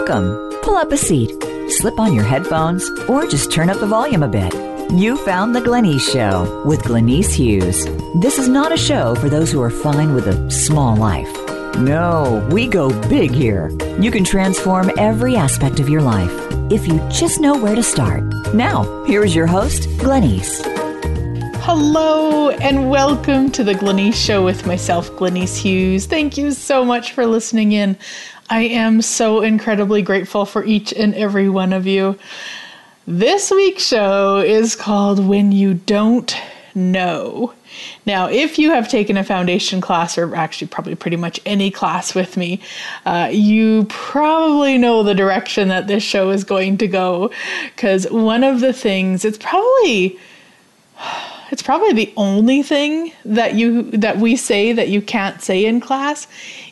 Welcome. Pull up a seat, slip on your headphones, or just turn up the volume a bit. You found The Glenyce Show with Glenyce Hughes. This is not a show for those who are fine with a small life. No, we go big here. You can transform every aspect of your life if you just know where to start. Now, here's your host, Glenyce. Hello and welcome to the Glenyce Show with myself, Glenyce Hughes. Thank you so much for listening in. I am so incredibly grateful for each and every one of you. This week's show is called When You Don't Know. Now, if you have taken a foundation class, or actually probably pretty much any class with me, uh, you probably know the direction that this show is going to go. Because one of the things, it's probably it's probably the only thing that you that we say that you can't say in class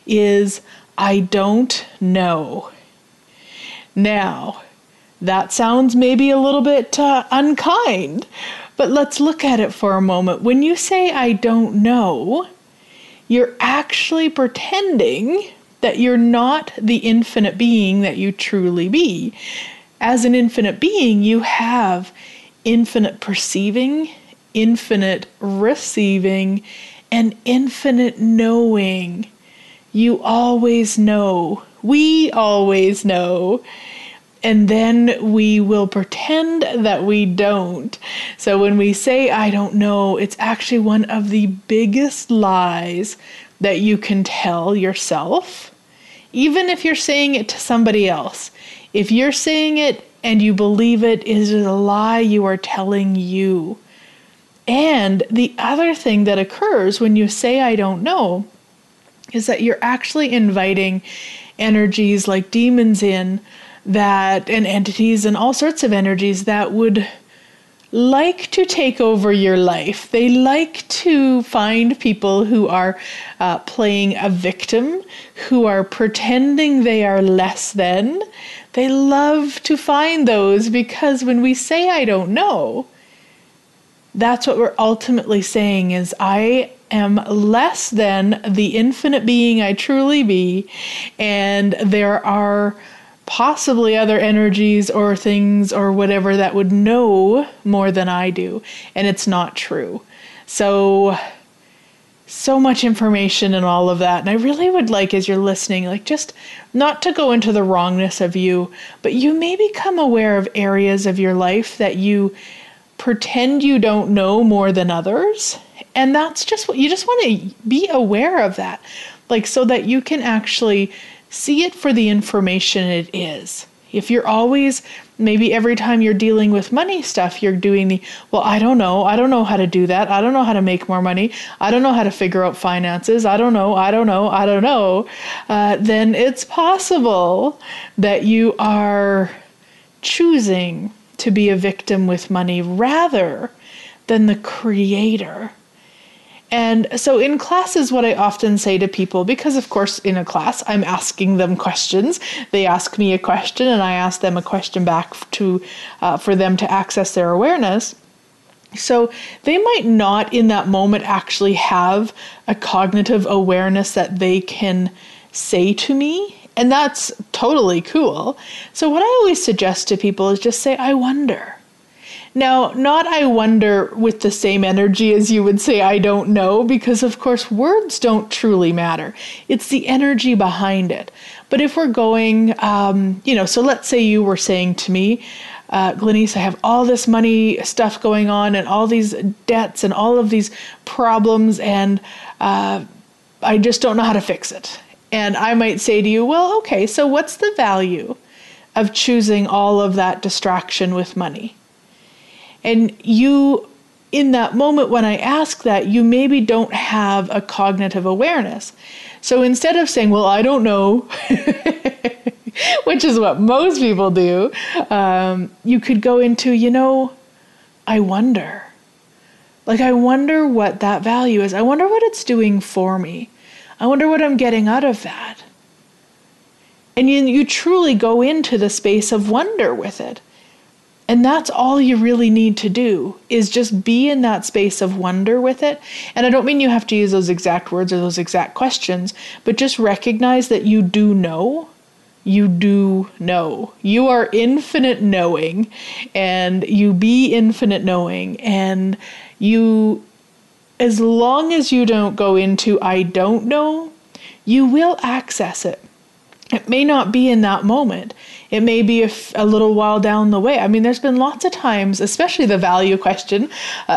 is I don't know. Now, that sounds maybe a little bit uh, unkind, but let's look at it for a moment. When you say I don't know, you're actually pretending that you're not the infinite being that you truly be. As an infinite being, you have infinite perceiving, infinite receiving, and infinite knowing. You always know. We always know. And then we will pretend that we don't. So when we say, I don't know, it's actually one of the biggest lies that you can tell yourself, even if you're saying it to somebody else. If you're saying it and you believe it, it is a lie you are telling you. And the other thing that occurs when you say, I don't know, is that you're actually inviting energies like demons in that and entities and all sorts of energies that would like to take over your life. They like to find people who are uh, playing a victim, who are pretending they are less than. They love to find those because when we say, I don't know, that's what we're ultimately saying is I am less than the infinite being I truly be, and there are possibly other energies or things or whatever that would know more than I do, and it's not true. So, so much information and all of that. And I really would like, as you're listening, like just not to go into the wrongness of you, but you may become aware of areas of your life that you pretend you don't know more than others. And that's just what you just want to be aware of that like so that you can actually see it for the information it is. If you're always maybe every time you're dealing with money stuff you're doing the well i don't know. I don't know how to do that. I don't know how to make more money. I don't know how to figure out finances. I don't know. I don't know. I don't know. Uh, then it's possible that you are choosing to be a victim with money rather than the creator and so in classes, what I often say to people, because of course in a class I'm asking them questions, they ask me a question and I ask them a question back to uh, for them to access their awareness. So they might not in that moment actually have a cognitive awareness that they can say to me. And that's totally cool. So, what I always suggest to people is just say, I wonder. Now, not I wonder with the same energy as you would say I don't know, because of course words don't truly matter. It's the energy behind it. But if we're going, um, you know, so let's say you were saying to me, uh, Glenyce, I have all this money stuff going on and all these debts and all of these problems, and uh, I just don't know how to fix it. And I might say to you, well, okay, so what's the value of choosing all of that distraction with money? And you, in that moment when I ask that, you maybe don't have a cognitive awareness. So instead of saying, Well, I don't know, which is what most people do, um, you could go into, You know, I wonder. Like, I wonder what that value is. I wonder what it's doing for me. I wonder what I'm getting out of that. And you, you truly go into the space of wonder with it. And that's all you really need to do is just be in that space of wonder with it. And I don't mean you have to use those exact words or those exact questions, but just recognize that you do know. you do know. You are infinite knowing, and you be infinite knowing, and you, as long as you don't go into I don't know, you will access it. It may not be in that moment. It may be a, f- a little while down the way. I mean, there's been lots of times, especially the value question,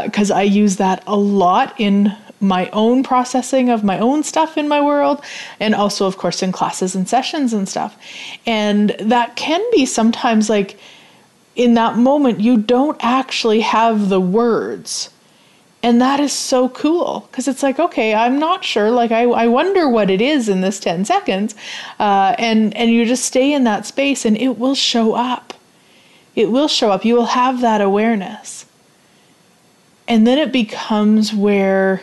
because uh, I use that a lot in my own processing of my own stuff in my world, and also, of course, in classes and sessions and stuff. And that can be sometimes like in that moment, you don't actually have the words. And that is so cool because it's like, okay, I'm not sure. Like, I, I wonder what it is in this 10 seconds. Uh, and, and you just stay in that space and it will show up. It will show up. You will have that awareness. And then it becomes where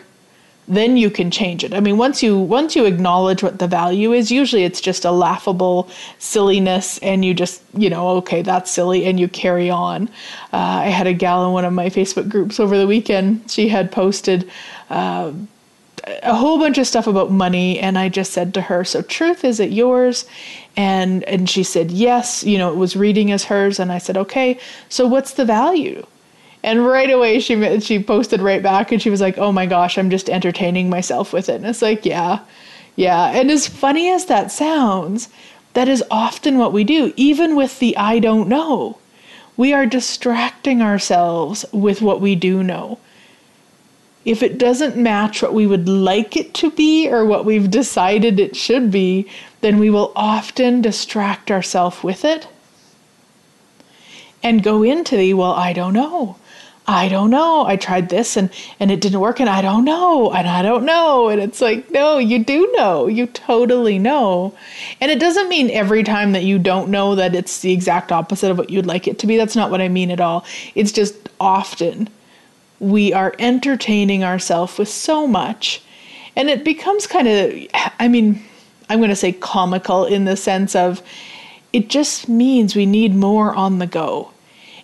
then you can change it. I mean, once you once you acknowledge what the value is, usually it's just a laughable silliness, and you just you know, okay, that's silly, and you carry on. Uh, I had a gal in one of my Facebook groups over the weekend. She had posted. Uh, a whole bunch of stuff about money and I just said to her, "So truth is it yours?" And and she said, "Yes, you know, it was reading as hers." And I said, "Okay, so what's the value?" And right away she she posted right back and she was like, "Oh my gosh, I'm just entertaining myself with it." And it's like, "Yeah. Yeah." And as funny as that sounds, that is often what we do, even with the I don't know. We are distracting ourselves with what we do know. If it doesn't match what we would like it to be or what we've decided it should be, then we will often distract ourselves with it and go into the, well, I don't know. I don't know. I tried this and and it didn't work and I don't know and I don't know. And it's like, no, you do know. You totally know. And it doesn't mean every time that you don't know that it's the exact opposite of what you'd like it to be. That's not what I mean at all. It's just often we are entertaining ourselves with so much and it becomes kind of I mean, I'm going to say comical in the sense of it just means we need more on the go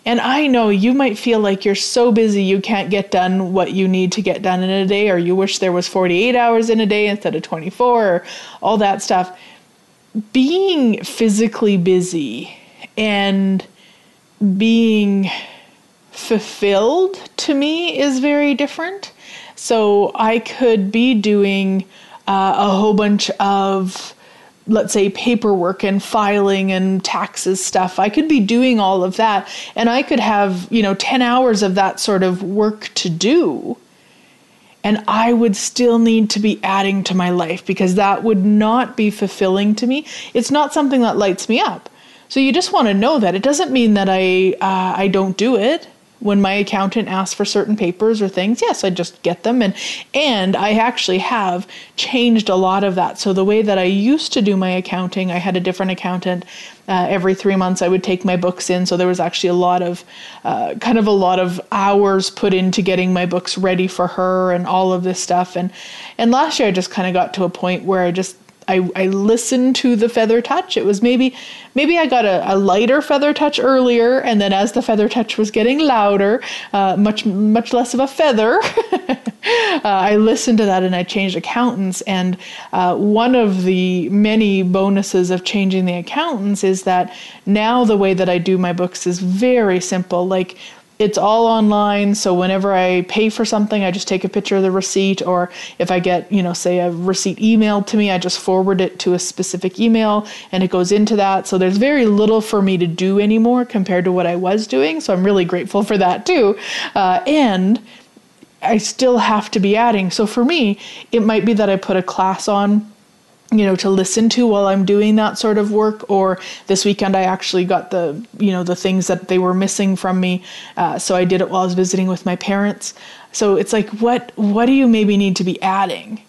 and I know you might feel like you're so busy you can't get done what you need to get done in a day, or you wish there was 48 hours in a day instead of 24, or all that stuff. Being physically busy and being fulfilled to me is very different. So I could be doing uh, a whole bunch of let's say paperwork and filing and taxes stuff i could be doing all of that. And i could have you know 10 hours of that sort of work to do. And i would still need to be adding to my life because that would not be fulfilling to me. It's not something that lights me up. So you just want to know that. It doesn't mean that i uh, i don't do it when my accountant asks for certain papers or things, yes, I just get them and and I actually have changed a lot of that. So the way that I used to do my accounting, I had a different accountant. Uh, every three months, I would take my books in. So there was actually a lot of, uh, kind of a lot of hours put into getting my books ready for her and all of this stuff. And and last year, I just kind of got to a point where I just I, I listened to the feather touch. It was maybe maybe I got a, a lighter feather touch earlier, and then as the feather touch was getting louder, uh, much much less of a feather, uh, I listened to that and I changed accountants. And uh, one of the many bonuses of changing the accountants is that now the way that I do my books is very simple. Like it's all online so whenever i pay for something i just take a picture of the receipt or if i get you know say a receipt emailed to me i just forward it to a specific email and it goes into that. So there's very little for me to do anymore compared to what i was doing so i'm really grateful for that too. Uh, and i still have to be adding. So for me it might be that i put a class on you know to listen to while i'm doing that sort of work or this weekend i actually got the you know the things that they were missing from me uh, so i did it while i was visiting with my parents. So it's like what what do you maybe need to be adding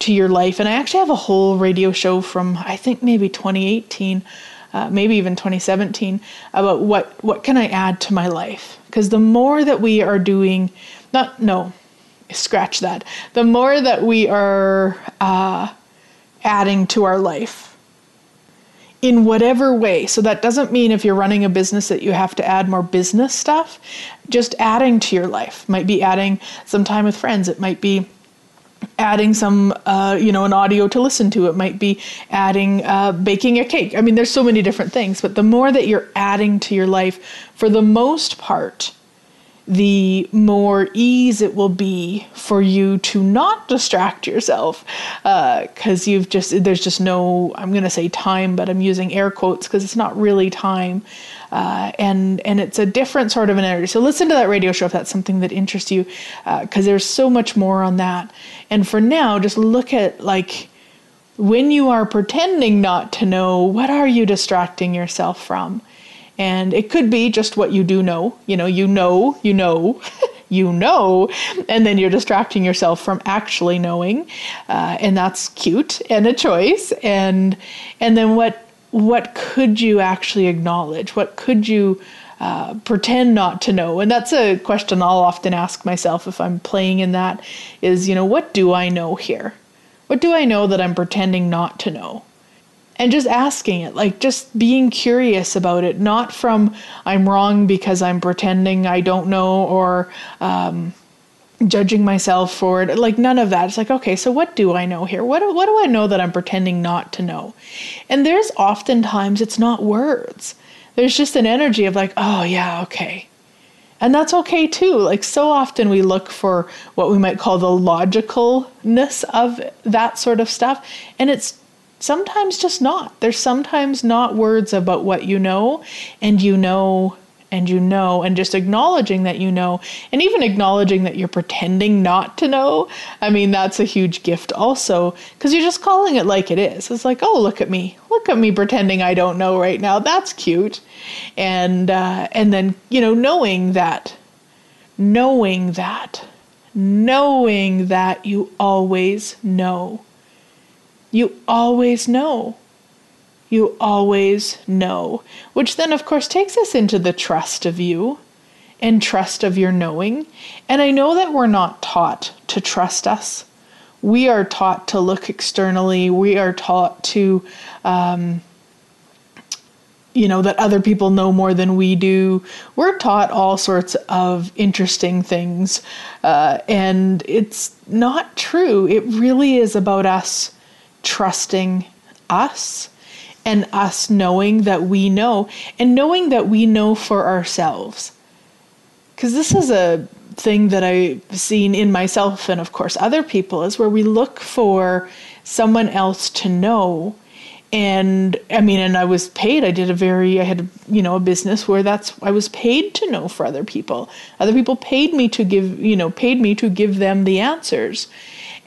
to your life? And i actually have a whole radio show from i think maybe 2018 uh, maybe even 2017 about what what can i add to my life? Because the more that we are doing not no scratch that. The more that we are uh, adding to our life in whatever way. So that doesn't mean if you're running a business that you have to add more business stuff. Just adding to your life might be adding some time with friends. It might be adding some uh, you know an audio to listen to it might be adding uh, baking a cake i mean there's so many different things but the more that you're adding to your life for the most part the more ease it will be for you to not distract yourself because uh, you've just there's just no i'm going to say time but i'm using air quotes because it's not really time uh, and and it's a different sort of an energy. So listen to that radio show if that's something that interests you because uh, there's so much more on that. And for now just look at like when you are pretending not to know what are you distracting yourself from and it could be just what you do know. You know, you know, you know, you know, and then you're distracting yourself from actually knowing, uh, and that's cute and a choice. And and then what what could you actually acknowledge? What could you uh, pretend not to know? And that's a question I'll often ask myself if I'm playing in that. Is you know what do I know here? What do I know that I'm pretending not to know? And just asking it, like just being curious about it, not from I'm wrong because I'm pretending I don't know or um, judging myself for it. Like none of that. It's like, okay, so what do I know here? What do, what do I know that I'm pretending not to know? And there's oftentimes it's not words. There's just an energy of like, oh yeah, okay. And that's okay too. Like so often we look for what we might call the logicalness of that sort of stuff. And it's sometimes just not. There's sometimes not words about what you know, and you know, and you know, and just acknowledging that you know, and even acknowledging that you're pretending not to know. I mean, that's a huge gift also, because you're just calling it like it is. It's like, oh, look at me, look at me pretending I don't know right now. That's cute, and uh, and then you know, knowing that, knowing that, knowing that you always know you always know. You always know. Which then, of course, takes us into the trust of you and trust of your knowing. And I know that we're not taught to trust us. We are taught to look externally. We are taught to, um, you know, that other people know more than we do. We're taught all sorts of interesting things. Uh, and it's not true. It really is about us trusting us and us knowing that we know and knowing that we know for ourselves. Because this is a thing that I've seen in myself and, of course, other people is where we look for someone else to know. And I mean, and I was paid. I did a very, I had, you know, a business where that's, I was paid to know for other people. Other people paid me to give, you know, paid me to give them the answers.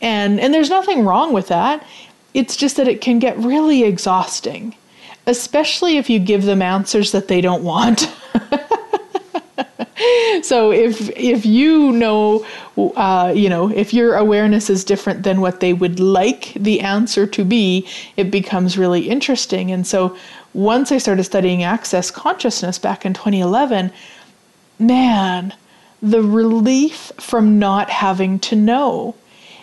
And, and there's nothing wrong with that. It's just that it can get really exhausting, especially if you give them answers that they don't want. so if if you know uh, you know if your awareness is different than what they would like the answer to be it becomes really interesting and so once i started studying access consciousness back in 2011 man the relief from not having to know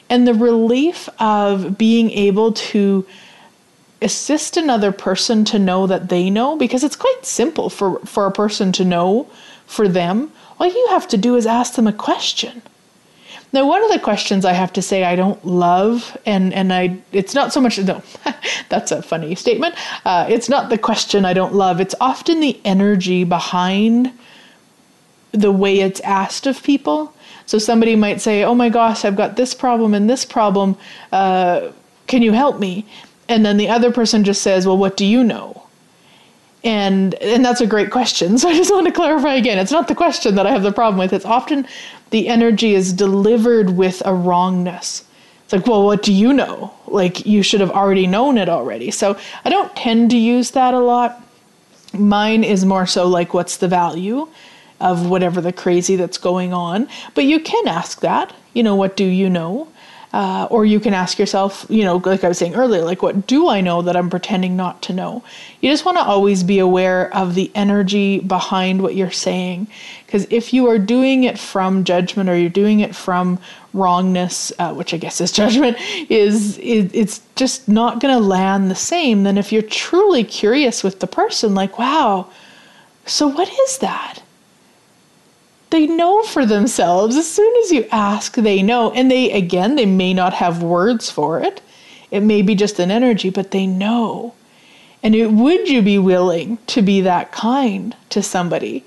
and the relief of being able to assist another person to know that they know because it's quite simple for for a person to know for them. All you have to do is ask them a question. Now one of the questions i have to say i don't love and and i it's not so much no that's a funny statement. Uh, it's not the question i don't love. It's often the energy behind the way it's asked of people so somebody might say, "Oh my gosh, I've got this problem and this problem. Uh, can you help me?" And then the other person just says, "Well, what do you know?" And and that's a great question. So I just want to clarify again. It's not the question that I have the problem with. It's often the energy is delivered with a wrongness. It's like, well, what do you know? Like, you should have already known it already. So I don't tend to use that a lot. Mine is more so like, what's the value? Of whatever the crazy that's going on. But you can ask that, you know, what do you know? Uh, or you can ask yourself, you know, like I was saying earlier, like, what do I know that I'm pretending not to know? You just want to always be aware of the energy behind what you're saying. Because if you are doing it from judgment or you're doing it from wrongness, uh, which I guess is judgment, is it, it's just not going to land the same than if you're truly curious with the person, like, wow, so what is that? They know for themselves. As soon as you ask, they know. And they, again, they may not have words for it. It may be just an energy, but they know. And it, would you be willing to be that kind to somebody?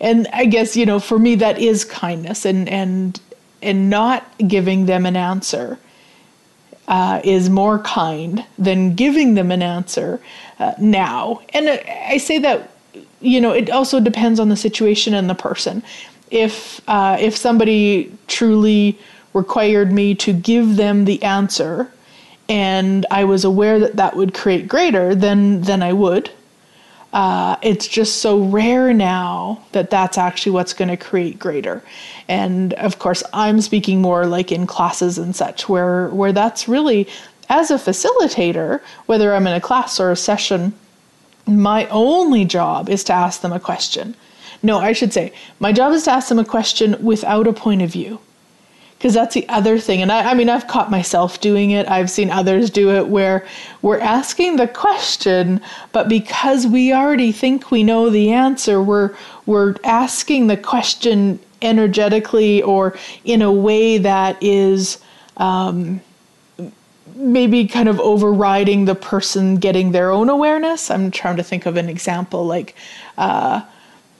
And I guess, you know, for me, that is kindness and, and, and not giving them an answer uh, is more kind than giving them an answer uh, now. And I say that you know it also depends on the situation and the person. If uh, if somebody truly required me to give them the answer, and I was aware that that would create greater, then then I would. Uh, it's just so rare now that that's actually what's going to create greater. And of course, I'm speaking more like in classes and such, where where that's really as a facilitator, whether I'm in a class or a session, my only job is to ask them a question. No, I should say, my job is to ask them a question without a point of view because that's the other thing and I, I, mean i've caught myself doing it i've seen others do it where we're asking the question but because we already think we know the answer we're we're asking the question energetically or in a way that is um, maybe kind of overriding the person getting their own awareness i'm trying to think of an example like uh,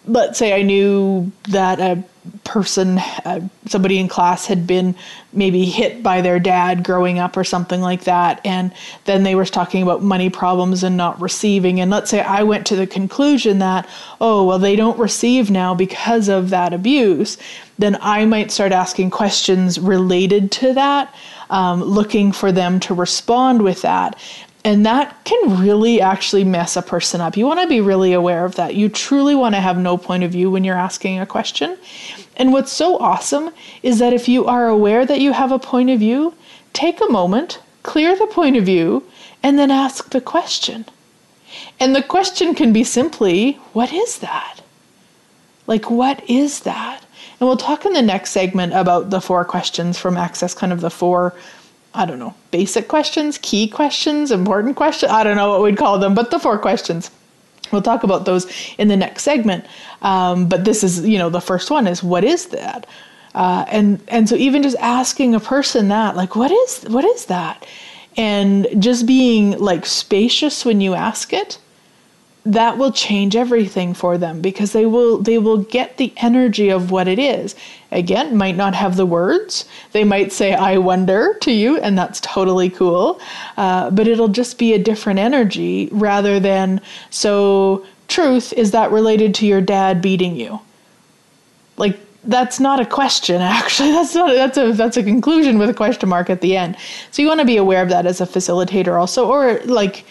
let's say i knew that a person, uh, somebody in class had been maybe hit by their dad growing up or something like that, and then they were talking about money problems and not receiving. And let's say I went to the conclusion that, oh, well, they don't receive now because of that abuse, then I might start asking questions related to that. Um, looking for them to respond with that. And that can really actually mess a person up. You want to be really aware of that. You truly want to have no point of view when you're asking a question. And what's so awesome is that if you are aware that you have a point of view, take a moment, clear the point of view, and then ask the question. And the question can be simply, What is that? Like, what is that? And we'll talk in the next segment about the four questions from Access, kind of the four I don't know, basic questions, key questions, important questions. I don't know what we'd call them, but the four questions. We'll talk about those in the next segment. Um, but this is, you know, the first one is what is that? Uh, and and so even just asking a person that, like, what is what is that? And just being like spacious when you ask it, that will change everything for them because they will they will get the energy of what it is. Again might not have the words. They might say i wonder to you and that's totally cool. Uh, but it'll just be a different energy rather than so truth is that related to your dad beating you? Like that's not a question actually. That's not that's a that's a conclusion with a question mark at the end. So you want to be aware of that as a facilitator also or like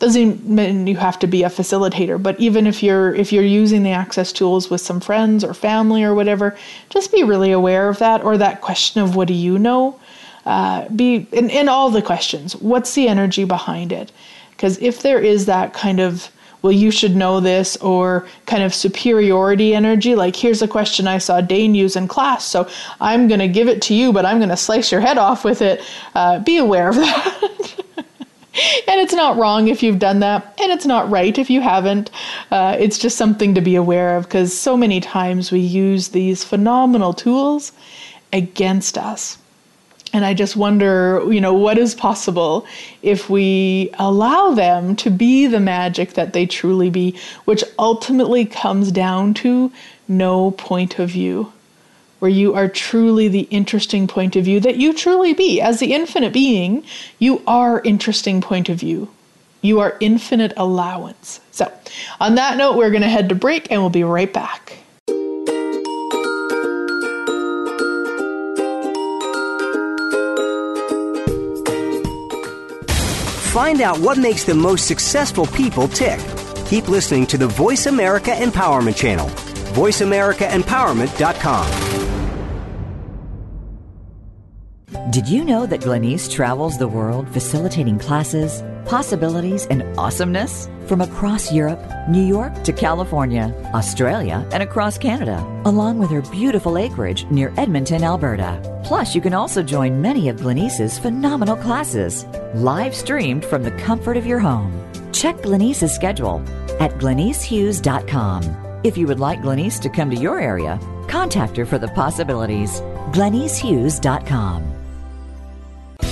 doesn't mean you have to be a facilitator but even if you're if you're using the access tools with some friends or family or whatever just be really aware of that or that question of what do you know? Uh, be in, in all the questions what's the energy behind it? Because if there is that kind of well you should know this or kind of superiority energy like here's a question i saw dane use in class so i'm going to give it to you but i'm going to slice your head off with it uh, be aware of that and it's not wrong if you've done that, and it's not right if you haven't. Uh, it's just something to be aware of because so many times we use these phenomenal tools against us. And I just wonder, you know, what is possible if we allow them to be the magic that they truly be, which ultimately comes down to no point of view where you are truly the interesting point of view that you truly be. As the infinite being, you are interesting point of view. You are infinite allowance. So, on that note, we're going to head to break and we'll be right back. Find out what makes the most successful people tick. Keep listening to the Voice America Empowerment Channel, voiceamericaempowerment.com. Did you know that Glenyce travels the world facilitating classes, possibilities, and awesomeness? From across Europe, New York to California, Australia, and across Canada, along with her beautiful acreage near Edmonton, Alberta. Plus, you can also join many of Glenyce's phenomenal classes, live streamed from the comfort of your home. Check Glenyce's schedule at glenycehughes.com. If you would like Glenyce to come to your area, contact her for the possibilities. GlenyceHughes.com.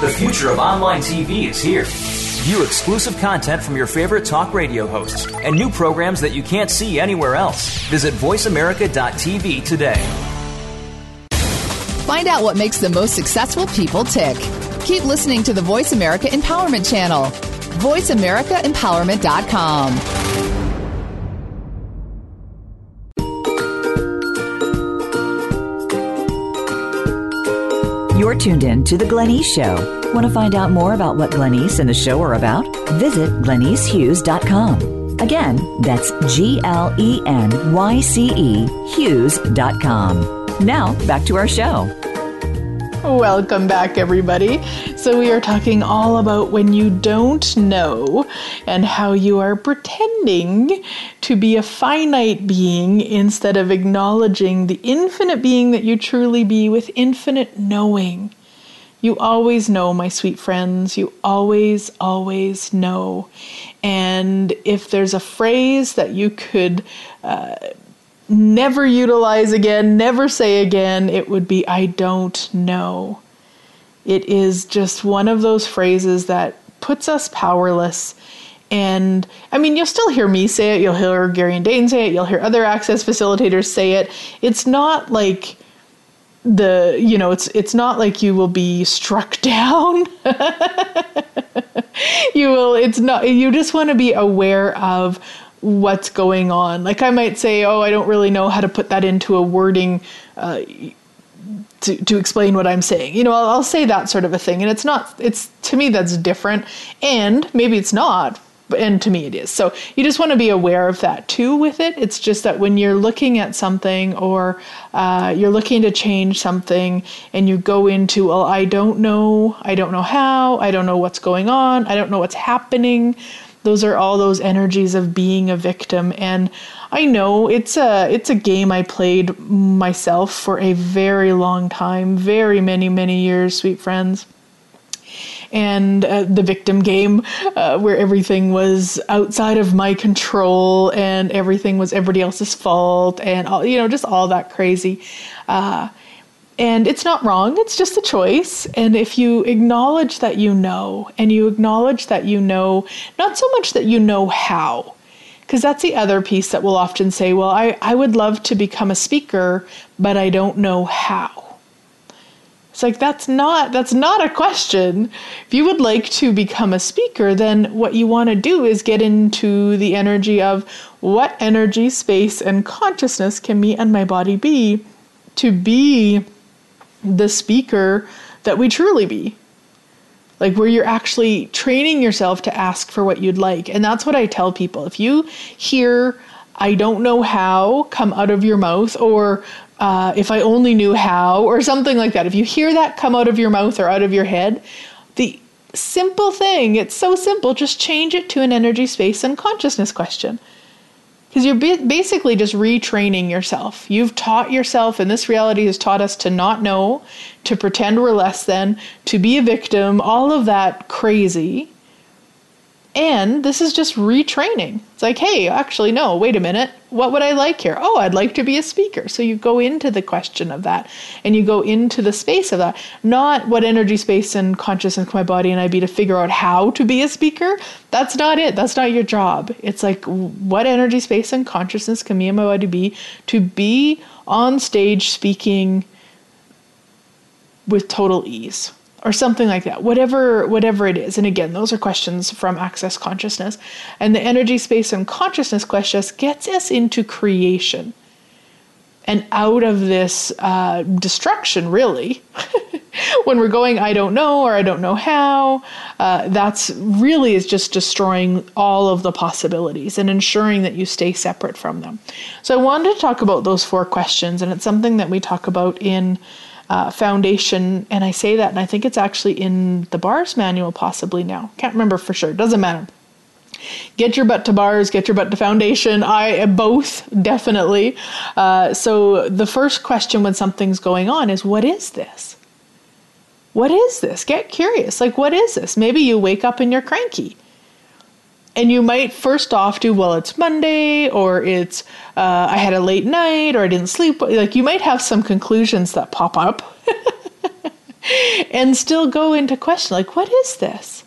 The future of online TV is here. View exclusive content from your favorite talk radio hosts and new programs that you can't see anywhere else. Visit VoiceAmerica.tv today. Find out what makes the most successful people tick. Keep listening to the Voice America Empowerment Channel. VoiceAmericaEmpowerment.com. You're tuned in to The Glenyce Show. Want to find out more about what Glenyce and the show are about? Visit glenycehughes.com. Again, that's G L E N Y C E Hughes.com. Now, back to our show. Welcome back, everybody. So, we are talking all about when you don't know and how you are pretending to be a finite being instead of acknowledging the infinite being that you truly be with infinite knowing. You always know, my sweet friends. You always, always know. And if there's a phrase that you could uh, never utilize again, never say again, it would be, I don't know. It is just one of those phrases that puts us powerless. And I mean, you'll still hear me say it, you'll hear Gary and Dane say it, you'll hear other access facilitators say it. It's not like the you know it's it's not like you will be struck down you will it's not you just want to be aware of what's going on. Like I might say, oh, I don't really know how to put that into a wording uh, to to explain what I'm saying. You know, I'll, I'll say that sort of a thing, and it's not. It's to me that's different, and maybe it's not. And to me, it is. So you just want to be aware of that too with it. It's just that when you're looking at something or uh, you're looking to change something and you go into, well, I don't know, I don't know how, I don't know what's going on, I don't know what's happening those are all those energies of being a victim and I know it's a it's a game I played myself for a very long time, very many many years, sweet friends. And uh, the victim game, uh, where everything was outside of my control and everything was everybody else's fault, and all, you know, just all that crazy. Uh, and it's not wrong, it's just a choice. And if you acknowledge that you know, and you acknowledge that you know, not so much that you know how, because that's the other piece that we'll often say, well, I, I would love to become a speaker, but I don't know how. It's like that's not that's not a question. If you would like to become a speaker, then what you want to do is get into the energy of what energy, space, and consciousness can me and my body be to be the speaker that we truly be. Like where you're actually training yourself to ask for what you'd like. And that's what I tell people. If you hear, I don't know how come out of your mouth, or uh, if I only knew how, or something like that, if you hear that come out of your mouth or out of your head, the simple thing, it's so simple, just change it to an energy, space, and consciousness question because you're basically just retraining yourself. You've taught yourself, and this reality has taught us to not know, to pretend we're less than, to be a victim, all of that crazy. And this is just retraining. It's like, hey, actually, no, wait a minute. What would I like here? Oh, I'd like to be a speaker. So you go into the question of that and you go into the space of that. Not what energy, space, and consciousness can my body and I be to figure out how to be a speaker. That's not it. That's not your job. It's like, what energy, space, and consciousness can me and my body be to be on stage speaking with total ease? Or something like that whatever whatever it is and again those are questions from access consciousness and the energy space and consciousness question gets us into creation and out of this uh, destruction really when we're going, I don't know or I don't know how, uh, that's really is just destroying all of the possibilities and ensuring that you stay separate from them. So I wanted to talk about those four questions, and it's something that we talk about in. Uh, foundation, and I say that, and I think it's actually in the bars manual, possibly now. Can't remember for sure. Doesn't matter get your butt to bars, get your butt to foundation. I both definitely. Uh, so the first question when something's going on is, what is this? What is this? Get curious. Like, what is this? Maybe you wake up and you're cranky. And you might first off do, well, it's Monday, or it's, uh, I had a late night, or I didn't sleep. Like, you might have some conclusions that pop up and still go into question, like, what is this?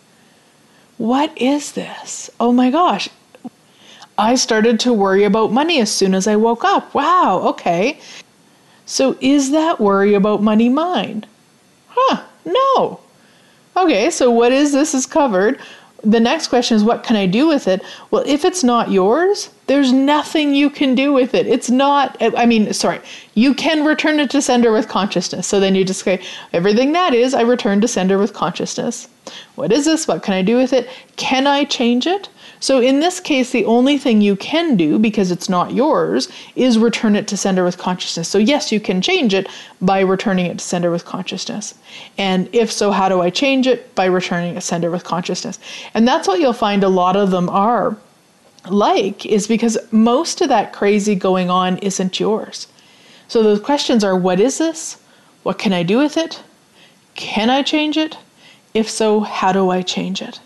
What is this? Oh my gosh. I started to worry about money as soon as I woke up. Wow, okay. So, is that worry about money mine? Huh, no. Okay, so what is this is covered. The next question is what can I do with it? Well, if it's not yours, there's nothing you can do with it. It's not, I mean, sorry, you can return it to sender with consciousness. So then you just say, everything that is, I return to sender with consciousness. What is this? What can I do with it? Can I change it? So in this case, the only thing you can do, because it's not yours, is return it to sender with consciousness. So yes, you can change it by returning it to sender with consciousness. And if so, how do I change it? By returning a sender with consciousness. And that's what you'll find a lot of them are like, is because most of that crazy going on isn't yours. So the questions are what is this? What can I do with it? Can I change it? If so, how do I change it?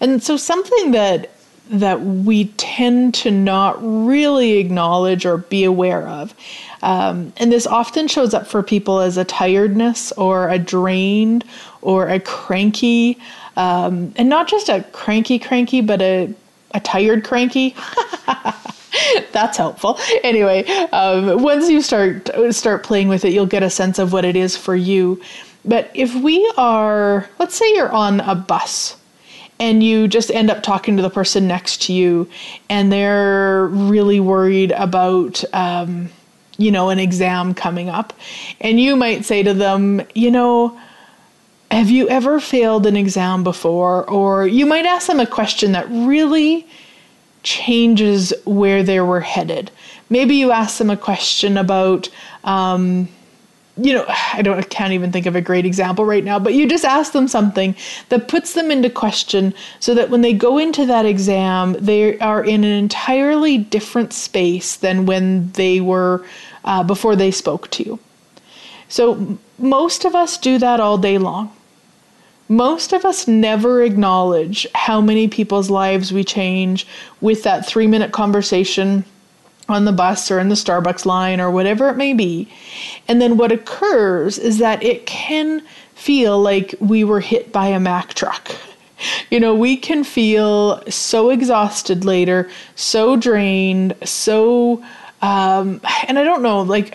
And so something that that we tend to not really acknowledge or be aware of. Um, and this often shows up for people as a tiredness or a drained or a cranky, um, and not just a cranky cranky, but a, a tired cranky. That's helpful. Anyway, um, once you start start playing with it, you'll get a sense of what it is for you. But if we are, let's say you're on a bus and you just end up talking to the person next to you and they're really worried about um, you know an exam coming up. And you might say to them you know have you ever failed an exam before? Or you might ask them a question that really changes where they were headed. Maybe you ask them a question about um, you know, I don't I can't even think of a great example right now, but you just ask them something that puts them into question so that when they go into that exam, they are in an entirely different space than when they were uh, before they spoke to you. So most of us do that all day long. Most of us never acknowledge how many people's lives we change with that three minute conversation on the bus or in the Starbucks line or whatever it may be. And then what occurs is that it can feel like we were hit by a Mack truck. You know, we can feel so exhausted later, so drained, so, um, and I don't know, like,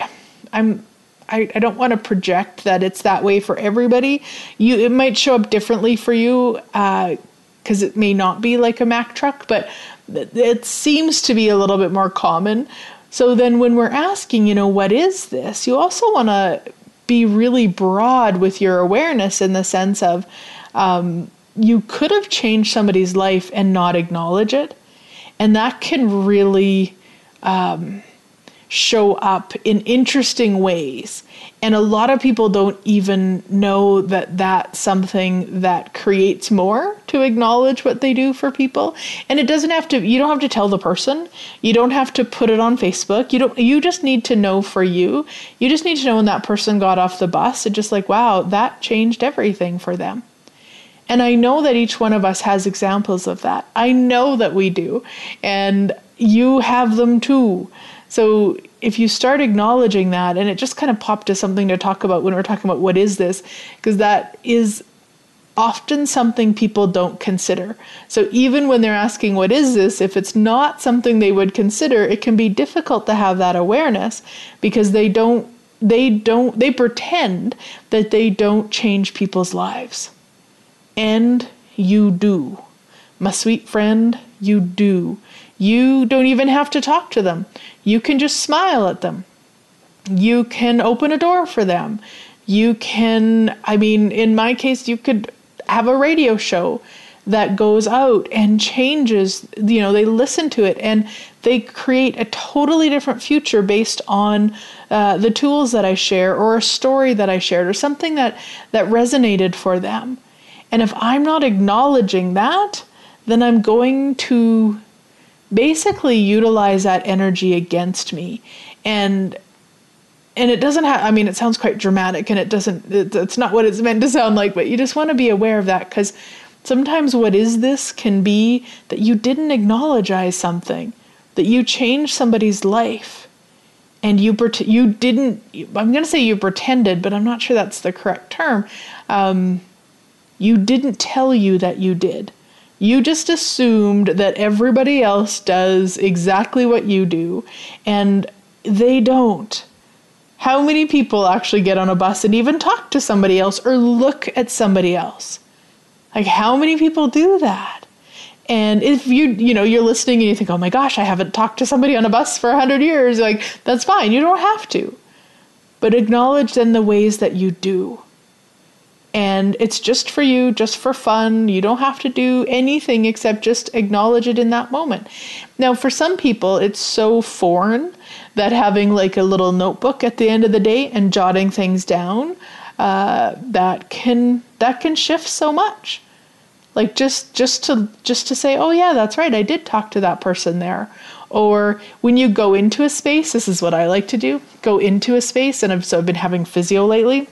I'm, I, I don't want to project that it's that way for everybody. You, it might show up differently for you, uh, because it may not be like a Mack truck, but it seems to be a little bit more common. So then when we're asking, you know, what is this? You also want to be really broad with your awareness in the sense of um, you could have changed somebody's life and not acknowledge it. And that can really um, show up in interesting ways. And a lot of people don't even know that that's something that creates more to acknowledge what they do for people. And it doesn't have to you don't have to tell the person. You don't have to put it on Facebook. You don't you just need to know for you. You just need to know when that person got off the bus and just like, wow, that changed everything for them. And I know that each one of us has examples of that. I know that we do. And you have them too. So if you start acknowledging that, and it just kind of popped as something to talk about when we're talking about what is this, because that is often something people don't consider. So even when they're asking, What is this? if it's not something they would consider, it can be difficult to have that awareness because they don't. They don't, they pretend that they don't change people's lives. And you do. My sweet friend, you do. You don't even have to talk to them. You can just smile at them. You can open a door for them. You can, I mean, in my case, you could have a radio show that goes out and changes, you know, they listen to it and they create a totally different future based on uh, the tools that I share or a story that I shared or something that, that resonated for them. And if I'm not acknowledging that, then I'm going to basically utilize that energy against me. And and it doesn't have i mean it sounds quite dramatic and it doesn't it, it's not what it's meant to sound like but you just want to be aware of that because sometimes what is this can be that you didn't acknowledge something that you changed somebody's life and you you didn't i'm going to say you pretended but i'm not sure that's the correct term um, you didn't tell you that you did you just assumed that everybody else does exactly what you do and they don't how many people actually get on a bus and even talk to somebody else or look at somebody else? Like, how many people do that? And if you, you know, you're listening and you think, oh my gosh, I haven't talked to somebody on a bus for 100 years, like, that's fine. You don't have to. But acknowledge then the ways that you do and it's just for you, just for fun. You don't have to do anything except just acknowledge it in that moment. Now, for some people, it's so foreign that having like a little notebook at the end of the day and jotting things down uh, that can that can shift so much. Like just just to just to say, oh yeah, that's right, I did talk to that person there. Or when you go into a space, this is what I like to do: go into a space, and I've so I've been having physio lately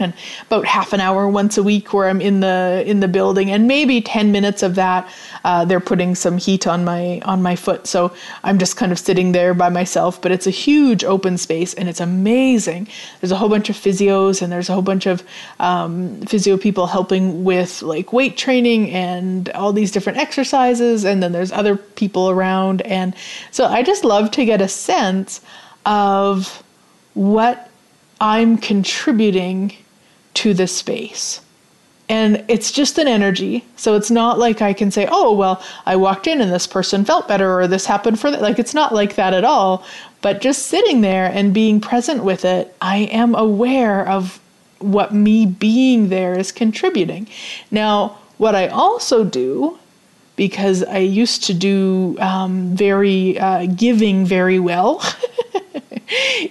and about half an hour once a week where I'm in the in the building, and maybe ten minutes of that uh, they're putting some heat on my on my foot. So I'm just kind of sitting there by myself, but it's a huge open space and it's amazing. There's a whole bunch of physios and there's a whole bunch of um, physio people helping with like weight training and all these different exercises, and then there's other people around, and so I just love to get a sense of what I'm contributing to the space. And it's just an energy. So it's not like I can say, oh, well, I walked in and this person felt better or this happened for that. Like it's not like that at all. But just sitting there and being present with it, I am aware of what me being there is contributing. Now, what I also do, because I used to do um, very uh, giving very well.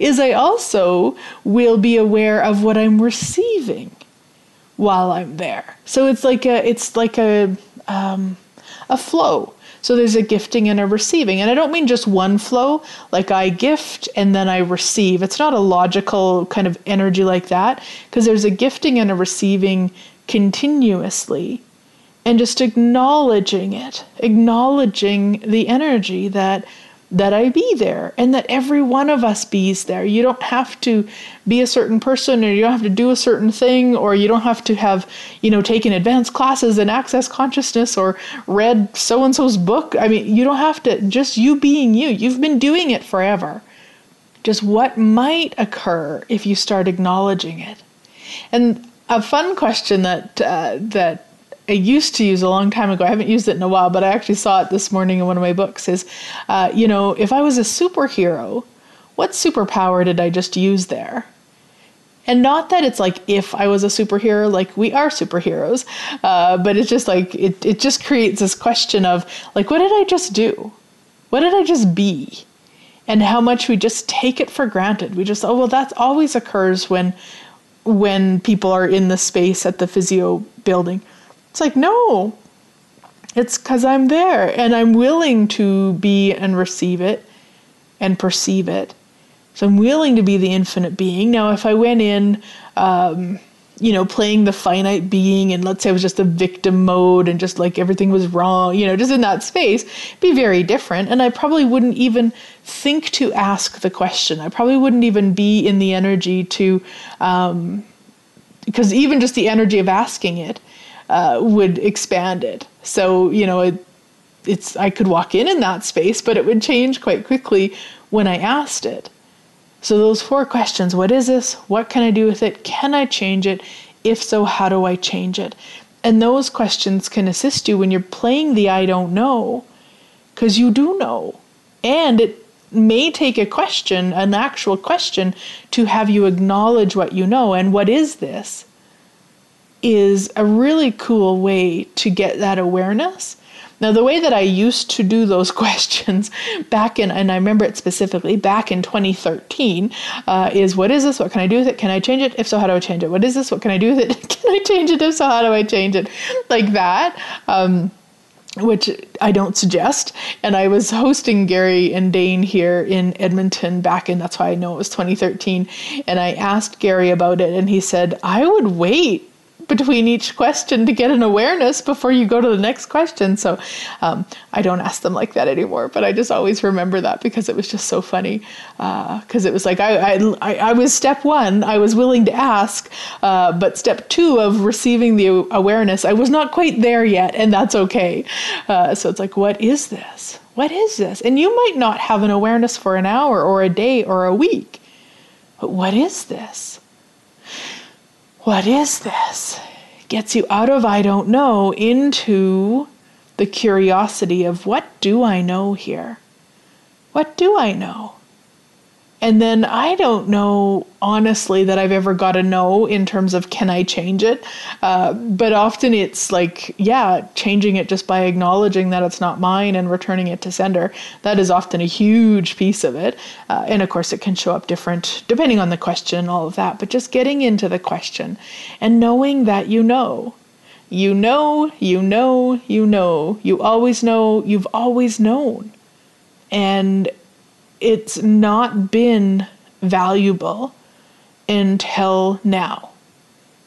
is I also will be aware of what I'm receiving while I'm there. So it's like a it's like a um, a flow. So there's a gifting and a receiving. And I don't mean just one flow, like I gift and then I receive. It's not a logical kind of energy like that, because there's a gifting and a receiving continuously. And just acknowledging it, acknowledging the energy that that I be there and that every one of us bees there. You don't have to be a certain person or you don't have to do a certain thing or you don't have to have, you know, taken advanced classes in access consciousness or read so and so's book. I mean, you don't have to, just you being you. You've been doing it forever. Just what might occur if you start acknowledging it. And a fun question that uh, that I used to use a long time ago. I haven't used it in a while, but I actually saw it this morning in one of my books. Is, uh, you know, if I was a superhero, what superpower did I just use there? And not that it's like if I was a superhero, like we are superheroes, uh, but it's just like it, it just creates this question of like, what did I just do? What did I just be? And how much we just take it for granted. We just, oh, well, that always occurs when when people are in the space at the physio building it's like, no, it's because I'm there and I'm willing to be and receive it and perceive it. So I'm willing to be the infinite being. Now, if I went in, um, you know, playing the finite being, and let's say I was just a victim mode and just like everything was wrong, you know, just in that space, be very different. And I probably wouldn't even think to ask the question. I probably wouldn't even be in the energy to, um, because even just the energy of asking it uh, would expand it. So, you know, it, it's I could walk in in that space, but it would change quite quickly when I asked it. So, those four questions what is this? What can I do with it? Can I change it? If so, how do I change it? And those questions can assist you when you're playing the I don't know, because you do know. And it may take a question, an actual question, to have you acknowledge what you know. And what is this? Is a really cool way to get that awareness. Now, the way that I used to do those questions back in, and I remember it specifically back in 2013, uh, is what is this? What can I do with it? Can I change it? If so, how do I change it? What is this? What can I do with it? can I change it? If so, how do I change it? Like that. Um, which I don't suggest. And I was hosting Gary and Dane here in Edmonton back in, that's why I know it was 2013. And I asked Gary about it, and he said, I would wait between each question to get an awareness before you go to the next question. So um, I don't ask them like that anymore, but I just always remember that because it was just so funny. Because uh, it was like I, I, I was step one, I was willing to ask, uh, but step two of receiving the awareness, I was not quite there yet, and that's okay. Uh, so it's like, what is this? What is this? And you might not have an awareness for an hour or a day or a week, but what is this? What is this? Gets you out of I don't know into the curiosity of what do I know here? What do I know? And then I don't know, honestly, that I've ever got a no in terms of can I change it. Uh, but often it's like, yeah, changing it just by acknowledging that it's not mine and returning it to sender. That is often a huge piece of it. Uh, and of course, it can show up different depending on the question, all of that. But just getting into the question and knowing that you know. You know, you know, you know. You always know, you've always known. And it's not been valuable until now.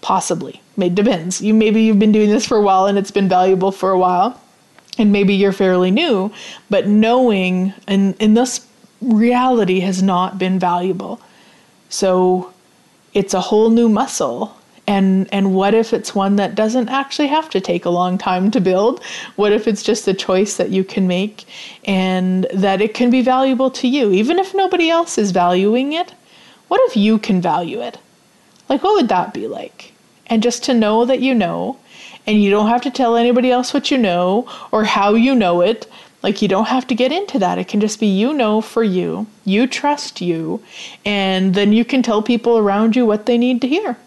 Possibly. It depends. You maybe you've been doing this for a while and it's been valuable for a while. And maybe you're fairly new, but knowing and in this reality has not been valuable. So it's a whole new muscle and and what if it's one that doesn't actually have to take a long time to build? What if it's just a choice that you can make and that it can be valuable to you? Even if nobody else is valuing it what if you can value it? Like what would that be like? And just to know that you know and you don't have to tell anybody else what you know or how you know it. Like you don't have to get into that. It can just be you know for you. You trust you. And then you can tell people around you what they need to hear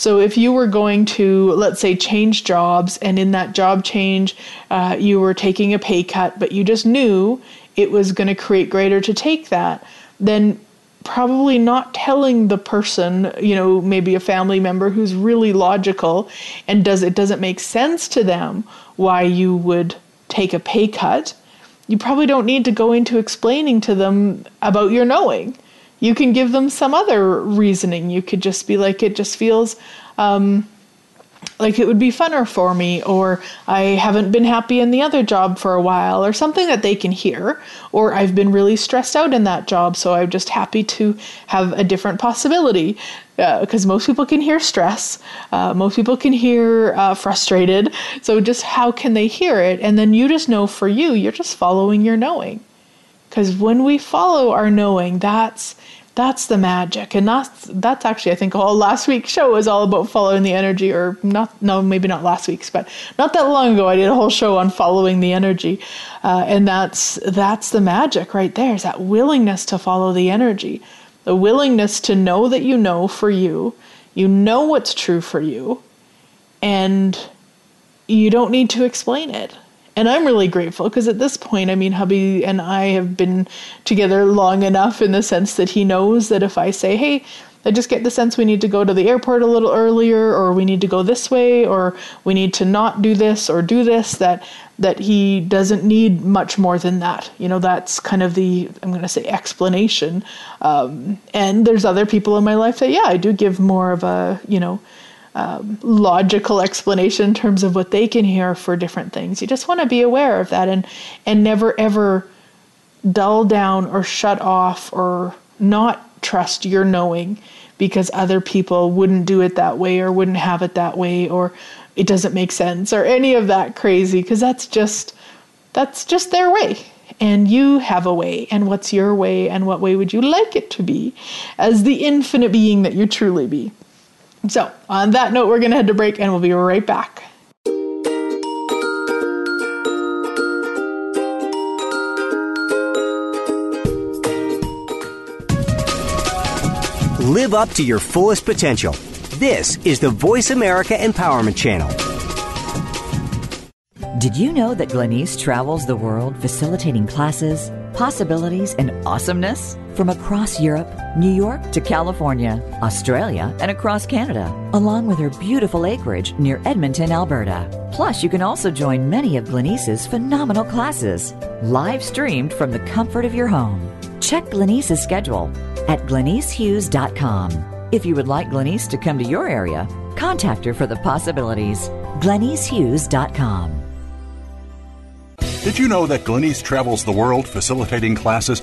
so if you were going to, let's say, change jobs, and in that job change, uh, you were taking a pay cut, but you just knew it was going to create greater to take that, then probably not telling the person, you know, maybe a family member who's really logical and does it doesn't make sense to them why you would take a pay cut. You probably don't need to go into explaining to them about your knowing you can give them some other reasoning. You could just be like, it just feels um, like it would be funner for me, or I haven't been happy in the other job for a while, or something that they can hear, or I've been really stressed out in that job, so I'm just happy to have a different possibility. Because uh, most people can hear stress, uh, most people can hear uh, frustrated. So, just how can they hear it? And then you just know for you, you're just following your knowing. Because when we follow our knowing, that's that's the magic. And that's that's actually i think all last week's show was all about following the energy or not no maybe not last week's but not that long ago i did a whole show on following the energy. Uh, and that's that's the magic right there is that willingness to follow the energy. The willingness to know that you know for you. You know what's true for you. And you don't need to explain it and I'm really grateful because at this point, I mean, hubby and I have been together long enough in the sense that he knows that if I say, hey, I just get the sense we need to go to the airport a little earlier, or we need to go this way, or we need to not do this or do this, that that he doesn't need much more than that. You know, that's kind of the I'm going to say explanation. Um, and there's other people in my life that yeah, I do give more of a you know um, logical explanation in terms of what they can hear for different things. You just want to be aware of that and and never ever dull down or shut off or not trust your knowing because other people wouldn't do it that way or wouldn't have it that way or it doesn't make sense or any of that crazy because that's just that's just their way. And you have a way. And what's your way? And what way would you like it to be as the infinite being that you truly be so, on that note, we're going to head to break and we'll be right back. Live up to your fullest potential. This is the Voice America Empowerment Channel. Did you know that Glenyce travels the world facilitating classes, possibilities, and awesomeness? From across Europe, New York to California, Australia, and across Canada, along with her beautiful acreage near Edmonton, Alberta. Plus, you can also join many of Glenyce's phenomenal classes, live streamed from the comfort of your home. Check Glenyce's schedule at glenycehughes.com. If you would like Glenyce to come to your area, contact her for the possibilities. glenycehughes.com. Did you know that Glenyce travels the world facilitating classes,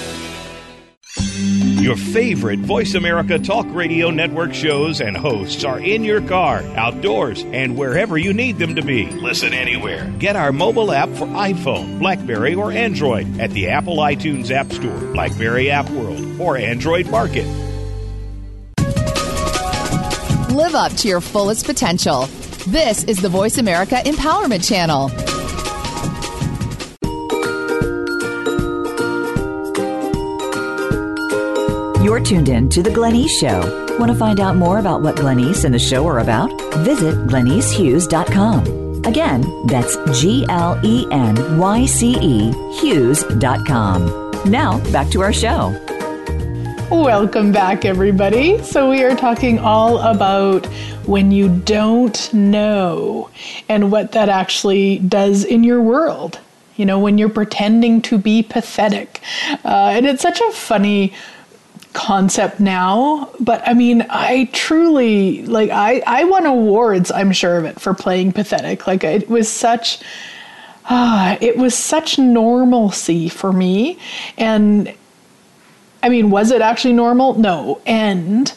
Your favorite Voice America Talk Radio Network shows and hosts are in your car, outdoors, and wherever you need them to be. Listen anywhere. Get our mobile app for iPhone, Blackberry, or Android at the Apple iTunes App Store, Blackberry App World, or Android Market. Live up to your fullest potential. This is the Voice America Empowerment Channel. You're tuned in to The Glenyce Show. Want to find out more about what Glenyce and the show are about? Visit glenycehughes.com. Again, that's G L E N Y C E Hughes.com. Now, back to our show. Welcome back, everybody. So, we are talking all about when you don't know and what that actually does in your world. You know, when you're pretending to be pathetic. Uh, and it's such a funny concept now but i mean i truly like i i won awards i'm sure of it for playing pathetic. Like it was such ah it was such normalcy for me. And i mean was it actually normal? No. And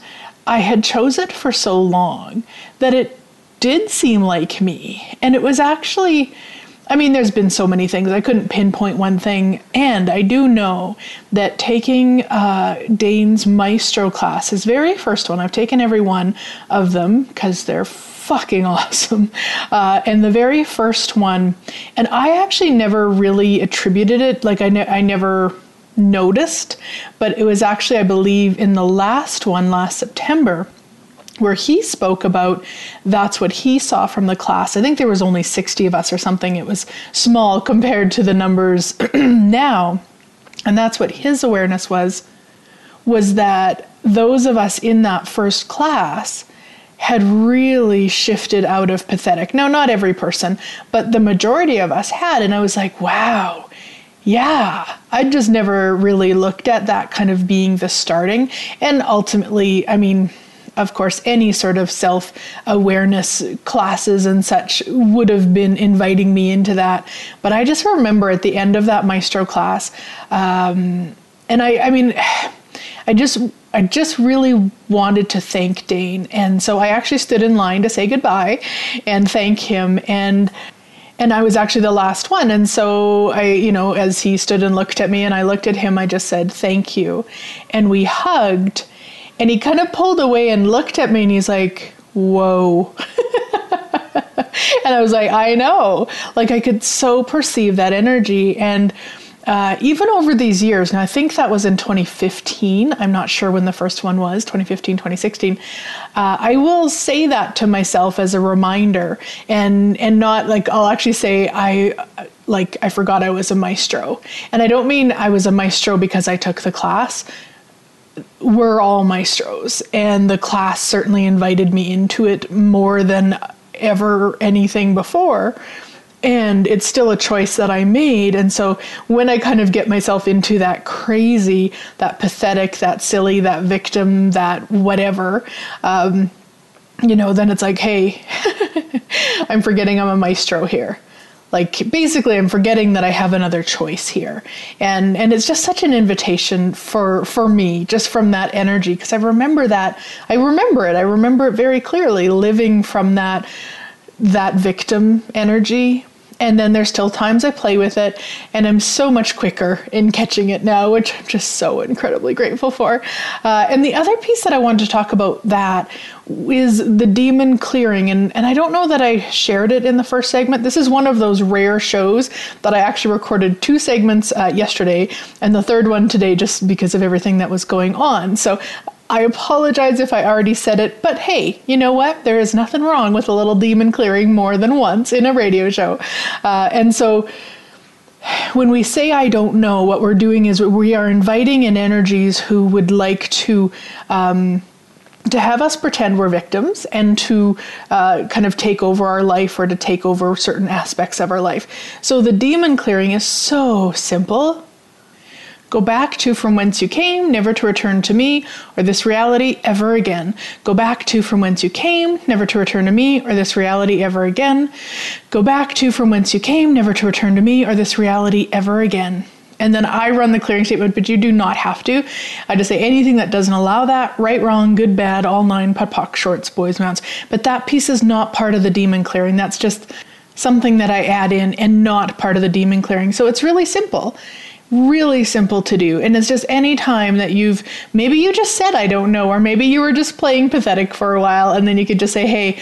i had chose it for so long that it did seem like me. And it was actually I mean, there's been so many things. I couldn't pinpoint one thing. And I do know that taking uh, Dane's Maestro class, his very first one, I've taken every one of them because they're fucking awesome. Uh, and the very first one, and I actually never really attributed it, like, I, ne- I never noticed, but it was actually, I believe, in the last one last September where he spoke about that's what he saw from the class. I think there was only 60 of us or something. It was small compared to the numbers now. And that's what his awareness was was that those of us in that first class had really shifted out of pathetic. Now not every person, but the majority of us had and I was like, "Wow. Yeah, I just never really looked at that kind of being the starting. And ultimately, I mean, of course, any sort of self awareness classes and such would have been inviting me into that. But I just remember at the end of that maestro class, um, and I, I mean, I just I just really wanted to thank Dane. And so I actually stood in line to say goodbye and thank him. And and I was actually the last one. And so I, you know, as he stood and looked at me and I looked at him, I just said, thank you. And we hugged. And he kind of pulled away and looked at me and he's like, whoa. and I was like, I know. Like I could so perceive that energy. And uh, even over these years, and I think that was in 2015, I'm not sure when the first one was, 2015, 2016, uh, I will say that to myself as a reminder and, and not like, I'll actually say, I, like, I forgot I was a maestro. And I don't mean I was a maestro because I took the class we're all maestros, and the class certainly invited me into it more than ever anything before. And it's still a choice that I made. And so when I kind of get myself into that crazy, that pathetic, that silly, that victim, that whatever, um, you know, then it's like, hey, I'm forgetting I'm a maestro here. Like basically I'm forgetting that I have another choice here. And and it's just such an invitation for for me just from that energy because I remember that I remember it. I remember it very clearly living from that that victim energy and then there's still times I play with it, and I'm so much quicker in catching it now, which I'm just so incredibly grateful for. Uh, and the other piece that I wanted to talk about that is the demon clearing, and and I don't know that I shared it in the first segment. This is one of those rare shows that I actually recorded two segments uh, yesterday, and the third one today, just because of everything that was going on. So I apologize if I already said it, but hey, you know what? There is nothing wrong with a little demon clearing more than once in a radio show. Uh, and so when we say I don't know, what we're doing is we are inviting in energies who would like to. Um, to have us pretend we're victims and to uh, kind of take over our life or to take over certain aspects of our life. So the demon clearing is so simple. Go back to from whence you came, never to return to me, or this reality ever again. Go back to from whence you came, never to return to me, or this reality ever again. Go back to from whence you came, never to return to me, or this reality ever again. And then I run the clearing statement, but you do not have to. I just say anything that doesn't allow that, right, wrong, good, bad, all nine, putt, shorts, boys, mounts. But that piece is not part of the demon clearing. That's just something that I add in and not part of the demon clearing. So it's really simple really simple to do. And it's just any time that you've maybe you just said, I don't know, or maybe you were just playing pathetic for a while, and then you could just say, hey,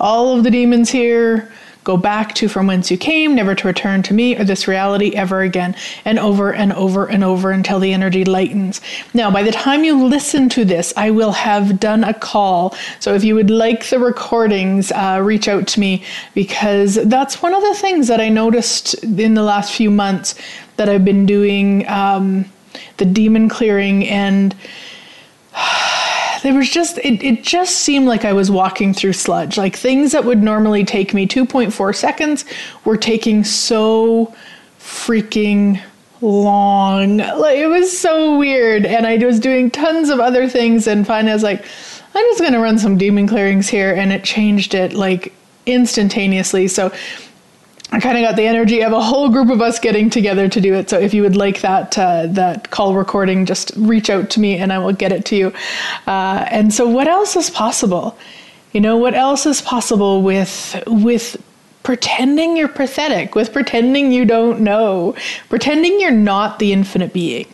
all of the demons here go back to from whence you came, never to return to me or this reality ever again, and over and over and over until the energy lightens. Now, by the time you listen to this, I will have done a call. So if you would like the recordings, uh, reach out to me because that's one of the things that I noticed in the last few months that I've been doing um, the demon clearing and there was just it, it just seemed like I was walking through sludge. Like things that would normally take me 2.4 seconds were taking so freaking long. Like it was so weird. And I was doing tons of other things and finally I was like, I'm just gonna run some demon clearings here and it changed it like instantaneously. So I kind of got the energy of a whole group of us getting together to do it. So if you would like that uh, that call recording, just reach out to me and I will get it to you. Uh, and so, what else is possible? You know, what else is possible with with pretending you're pathetic, with pretending you don't know, pretending you're not the infinite being?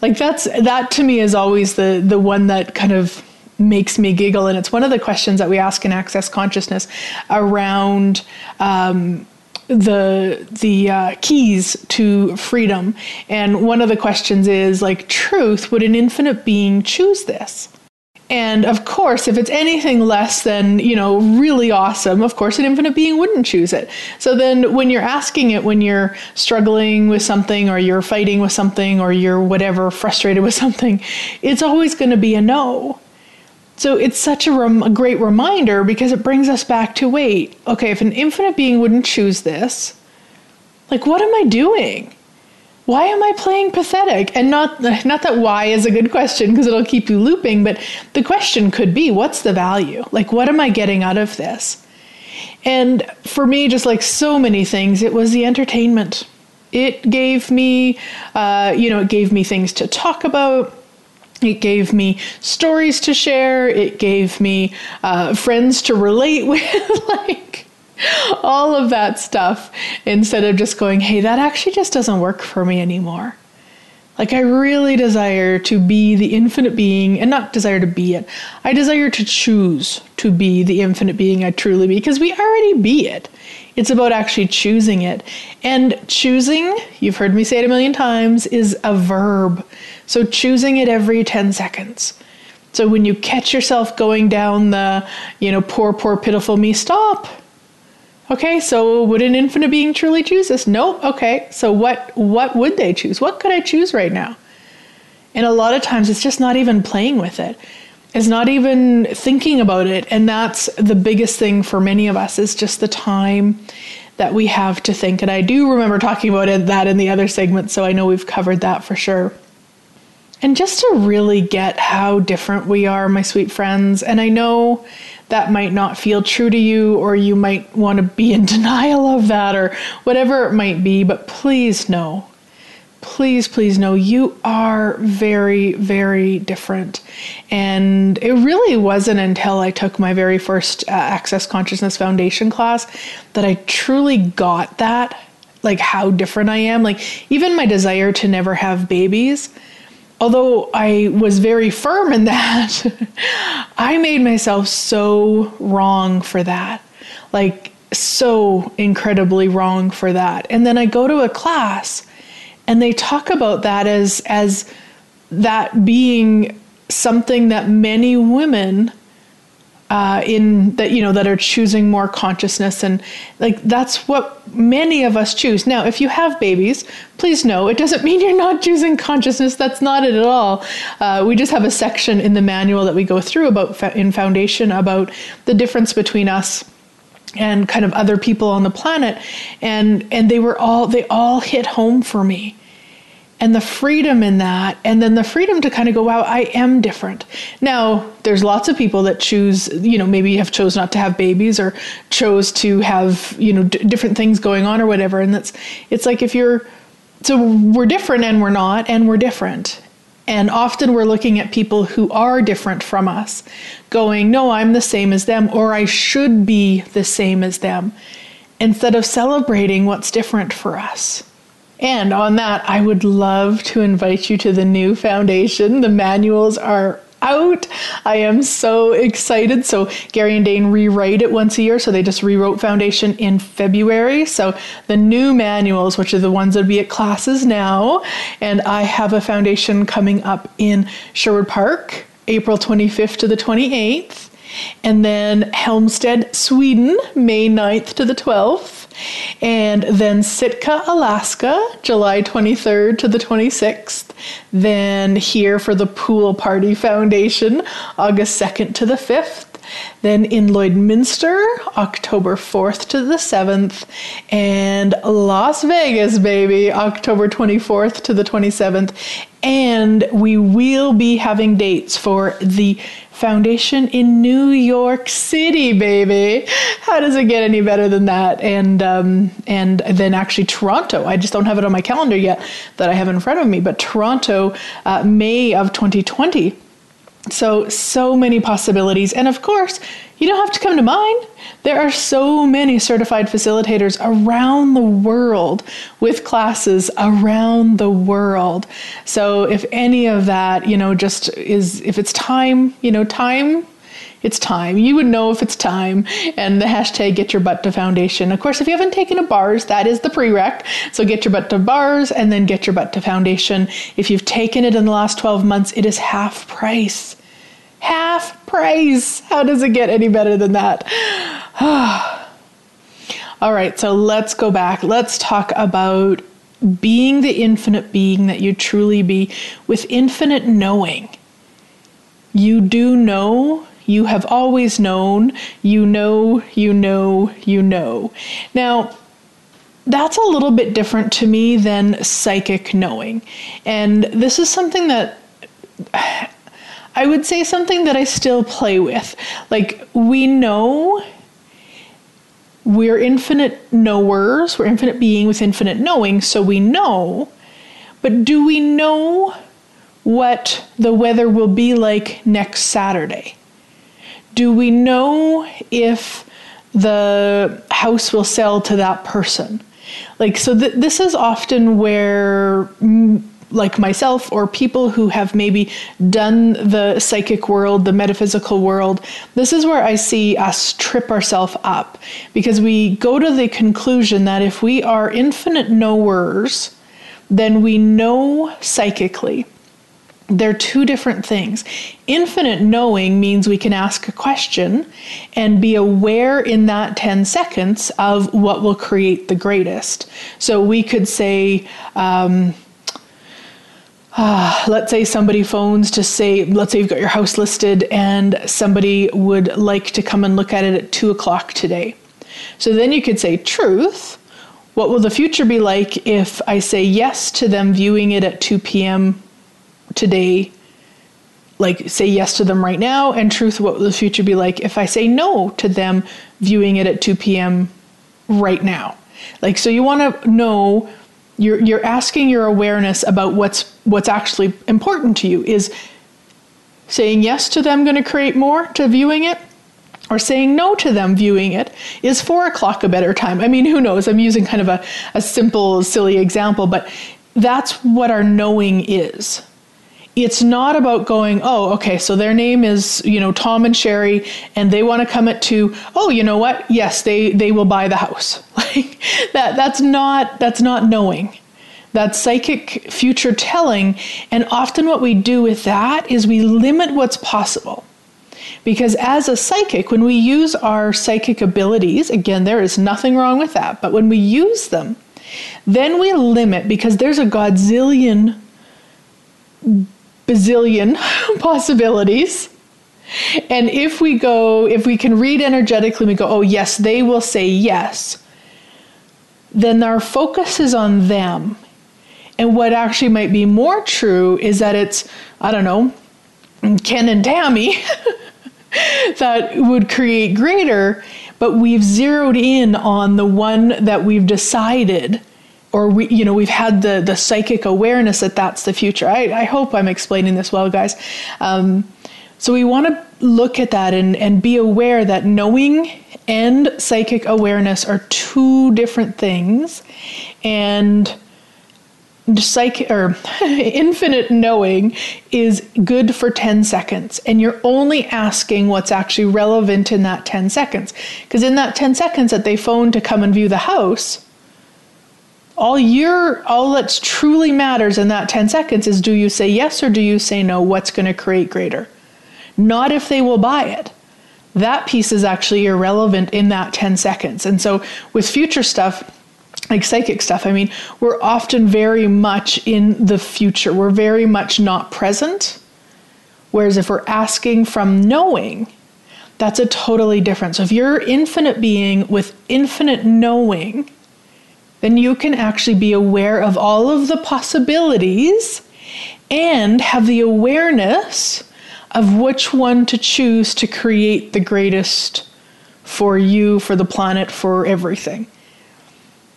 Like that's that to me is always the the one that kind of makes me giggle, and it's one of the questions that we ask in Access Consciousness around. Um, the the uh, keys to freedom. And one of the questions is like truth would an infinite being choose this? And of course if it's anything less than you know really awesome of course an infinite being wouldn't choose it. So then when you're asking it when you're struggling with something or you're fighting with something or you're whatever frustrated with something it's always going to be a no so it's such a, rem- a, great reminder because it brings us back to wait, okay, if an infinite being wouldn't choose this, like what am I doing? Why am I playing pathetic? And not not that why is a good question because it'll keep you looping, but the question could be what's the value? Like what am I getting out of this? And for me, just like so many things, it was the entertainment. It gave me, uh, you know, it gave me things to talk about it gave me stories to share. It gave me uh, friends to relate with, like all of that stuff, instead of just going, hey, that actually just doesn't work for me anymore. Like, I really desire to be the infinite being, and not desire to be it. I desire to choose to be the infinite being I truly be, because we already be it. It's about actually choosing it. And choosing, you've heard me say it a million times, is a verb. So choosing it every 10 seconds. So when you catch yourself going down the, you know, poor, poor, pitiful me, stop. Okay, so would an infinite being truly choose this? Nope. Okay, so what what would they choose? What could I choose right now? And a lot of times it's just not even playing with it. It's not even thinking about it. And that's the biggest thing for many of us is just the time that we have to think. And I do remember talking about it, that in the other segment, so I know we've covered that for sure. And just to really get how different we are, my sweet friends. And I know that might not feel true to you, or you might want to be in denial of that, or whatever it might be, but please know please, please know you are very, very different. And it really wasn't until I took my very first uh, Access Consciousness Foundation class that I truly got that like how different I am. Like, even my desire to never have babies. Although I was very firm in that, I made myself so wrong for that. Like, so incredibly wrong for that. And then I go to a class and they talk about that as as that being something that many women uh, in that you know that are choosing more consciousness. And like that's what many of us choose. Now if you have babies please know it doesn't mean you're not choosing consciousness. That's not it at all. Uh, we just have a section in the manual that we go through about in foundation about the difference between us and kind of other people on the planet. And and they were all they all hit home for me and the freedom in that and then the freedom to kind of go wow i am different now there's lots of people that choose you know maybe have chose not to have babies or chose to have you know d- different things going on or whatever and that's it's like if you're so we're different and we're not and we're different and often we're looking at people who are different from us, going, No, I'm the same as them, or I should be the same as them, instead of celebrating what's different for us. And on that, I would love to invite you to the new foundation. The manuals are out. I am so excited. So Gary and Dane rewrite it once a year. So they just rewrote Foundation in February. So the new manuals, which are the ones that would be at classes now, and I have a foundation coming up in Sherwood Park, April 25th to the 28th. And then Halmstad, Sweden, May 9th to the 12th. And then Sitka, Alaska, July 23rd to the 26th. Then here for the Pool Party Foundation, August 2nd to the 5th. Then in Lloydminster, October 4th to the 7th. And Las Vegas, baby, October 24th to the 27th. And we will be having dates for the foundation in New York City, baby. How does it get any better than that? And um, and then actually Toronto. I just don't have it on my calendar yet that I have in front of me. But Toronto, uh, May of 2020. So so many possibilities, and of course you don't have to come to mine. There are so many certified facilitators around the world with classes around the world. So if any of that, you know, just is, if it's time, you know, time it's time. You would know if it's time. And the hashtag get your butt to foundation. Of course, if you haven't taken a bars, that is the prereq. So get your butt to bars and then get your butt to foundation. If you've taken it in the last 12 months, it is half price half price. How does it get any better than that? All right, so let's go back. Let's talk about being the infinite being that you truly be with infinite knowing. You do know, you have always known, you know, you know, you know. Now, that's a little bit different to me than psychic knowing. And this is something that I would say something that I still play with. Like, we know we're infinite knowers, we're infinite being with infinite knowing, so we know. But do we know what the weather will be like next Saturday? Do we know if the house will sell to that person? Like, so th- this is often where. M- like myself or people who have maybe done the psychic world, the metaphysical world, this is where I see us trip ourselves up because we go to the conclusion that if we are infinite knowers, then we know psychically. They're two different things. Infinite knowing means we can ask a question and be aware in that 10 seconds of what will create the greatest. So we could say, um, uh, let's say somebody phones to say, let's say you've got your house listed and somebody would like to come and look at it at two o'clock today. So then you could say, truth, what will the future be like if I say yes to them viewing it at 2 p.m. today like say yes to them right now and truth what will the future be like if i say no to them viewing it at 2 p.m right now? Like so you want to know you're you're asking your awareness about what's what's actually important to you. Is saying yes to them going to create more to viewing it or saying no to them viewing it? Is four o'clock a better time? I mean who knows? I'm using kind of a, a simple silly example but that's what our knowing is it's not about going, oh, okay, so their name is, you know, Tom and Sherry, and they want to come at two. Oh, you know what? Yes, they they will buy the house. Like that. That's not that's not knowing. That's psychic future telling, and often what we do with that is we limit what's possible. Because as a psychic, when we use our psychic abilities, again, there is nothing wrong with that, but when we use them, then we limit because there's a godzillion bazillion possibilities. And if we go, if we can read energetically, we go, oh, yes, they will say yes, then our focus is on them. And what actually might be more true is that it's, I don't know, Ken and Tammy that would create greater, but we've zeroed in on the one that we've decided or we you know we've had the the psychic awareness that that's the future. I, I hope i'm explaining this well guys. Um, so we want to look at that and and be aware that knowing and psychic awareness are two different things and psych or infinite knowing is good for 10 seconds and you're only asking what's actually relevant in that 10 seconds. Because in that 10 seconds that they phone to come and view the house all your all that's truly matters in that 10 seconds is do you say yes or do you say no? What's going to create greater? Not if they will buy it. That piece is actually irrelevant in that 10 seconds. And so with future stuff like psychic stuff i mean we're often very much in the future. We're very much not present. Whereas if we're asking from knowing that's a totally different. So if you're infinite being with infinite knowing then you can actually be aware of all of the possibilities and have the awareness of which one to choose to create the greatest for you, for the planet, for everything.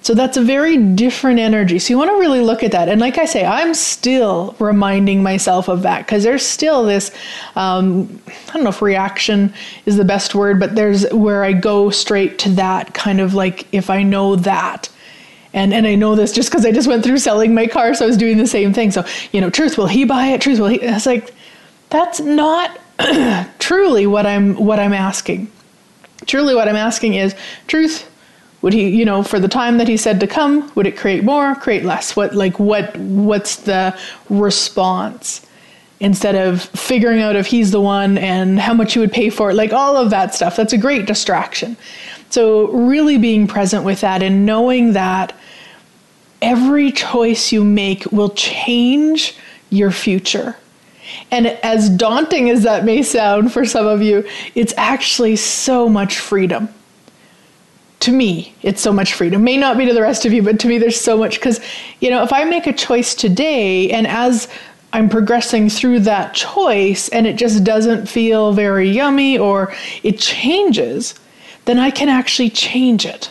So that's a very different energy. So you want to really look at that. And like I say, I'm still reminding myself of that because there's still this, um, I don't know if reaction is the best word, but there's where I go straight to that kind of like if I know that and and I know this just because I just went through selling my car, so I was doing the same thing. So you know, truth will he buy it? Truth will he? It's like that's not truly what I'm what I'm asking. Truly, what I'm asking is truth. Would he, you know, for the time that he said to come, would it create more, create less? What like what what's the response? Instead of figuring out if he's the one and how much you would pay for it, like all of that stuff. That's a great distraction. So, really being present with that and knowing that every choice you make will change your future. And as daunting as that may sound for some of you, it's actually so much freedom. To me, it's so much freedom. May not be to the rest of you, but to me, there's so much. Because, you know, if I make a choice today and as I'm progressing through that choice and it just doesn't feel very yummy or it changes, then I can actually change it.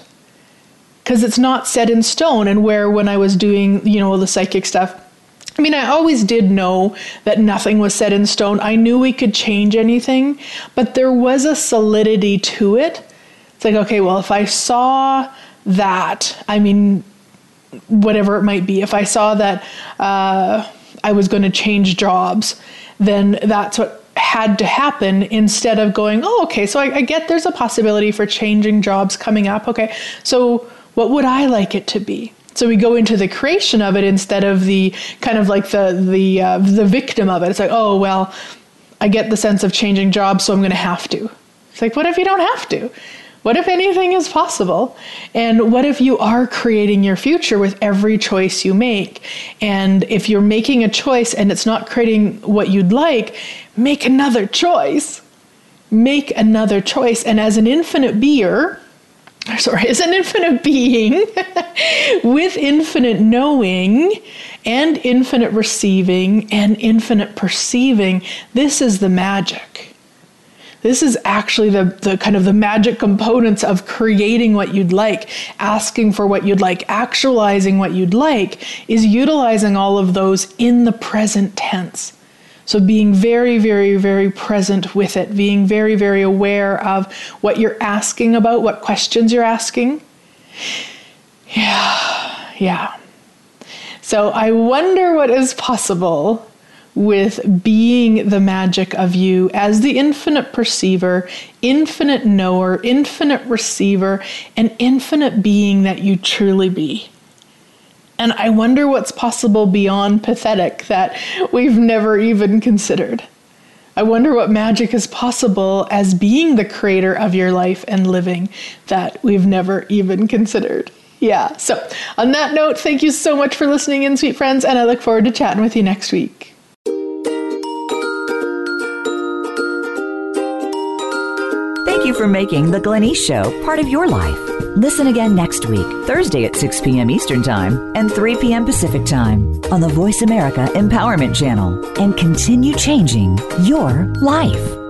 Because it's not set in stone. And where when I was doing, you know, the psychic stuff, I mean, I always did know that nothing was set in stone. I knew we could change anything, but there was a solidity to it. It's like, okay, well, if I saw that, I mean, whatever it might be, if I saw that uh, I was going to change jobs, then that's what had to happen instead of going, oh, okay, so I, I, get there's a possibility for changing jobs coming up. Okay, so what would I like it to be? So we go into the creation of it instead of the kind of like the the uh, the victim of it. It's like, oh well, I get the sense of changing jobs, so I'm going to have to. It's like, what if you don't have to? What if anything is possible? And what if you are creating your future with every choice you make? And if you're making a choice and it's not creating what you'd like, make another choice. Make another choice. And as an infinite beer, sorry, as an infinite being with infinite knowing and infinite receiving and infinite perceiving, this is the magic. This is actually the, the kind of the magic components of creating what you'd like, asking for what you'd like, actualizing what you'd like, is utilizing all of those in the present tense. So being very, very, very present with it, being very, very aware of what you're asking about, what questions you're asking. Yeah, yeah. So I wonder what is possible with being the magic of you as the infinite perceiver, infinite knower, infinite receiver, and infinite being that you truly be. And I wonder what's possible beyond pathetic that we've never even considered. I wonder what magic is possible as being the creator of your life and living that we've never even considered. Yeah, so on that note, thank you so much for listening in, sweet friends, and I look forward to chatting with you next week. For making The Glenyce Show part of your life. Listen again next week, Thursday at 6 p.m. Eastern Time and 3 p.m. Pacific Time on the Voice America Empowerment Channel and continue changing your life.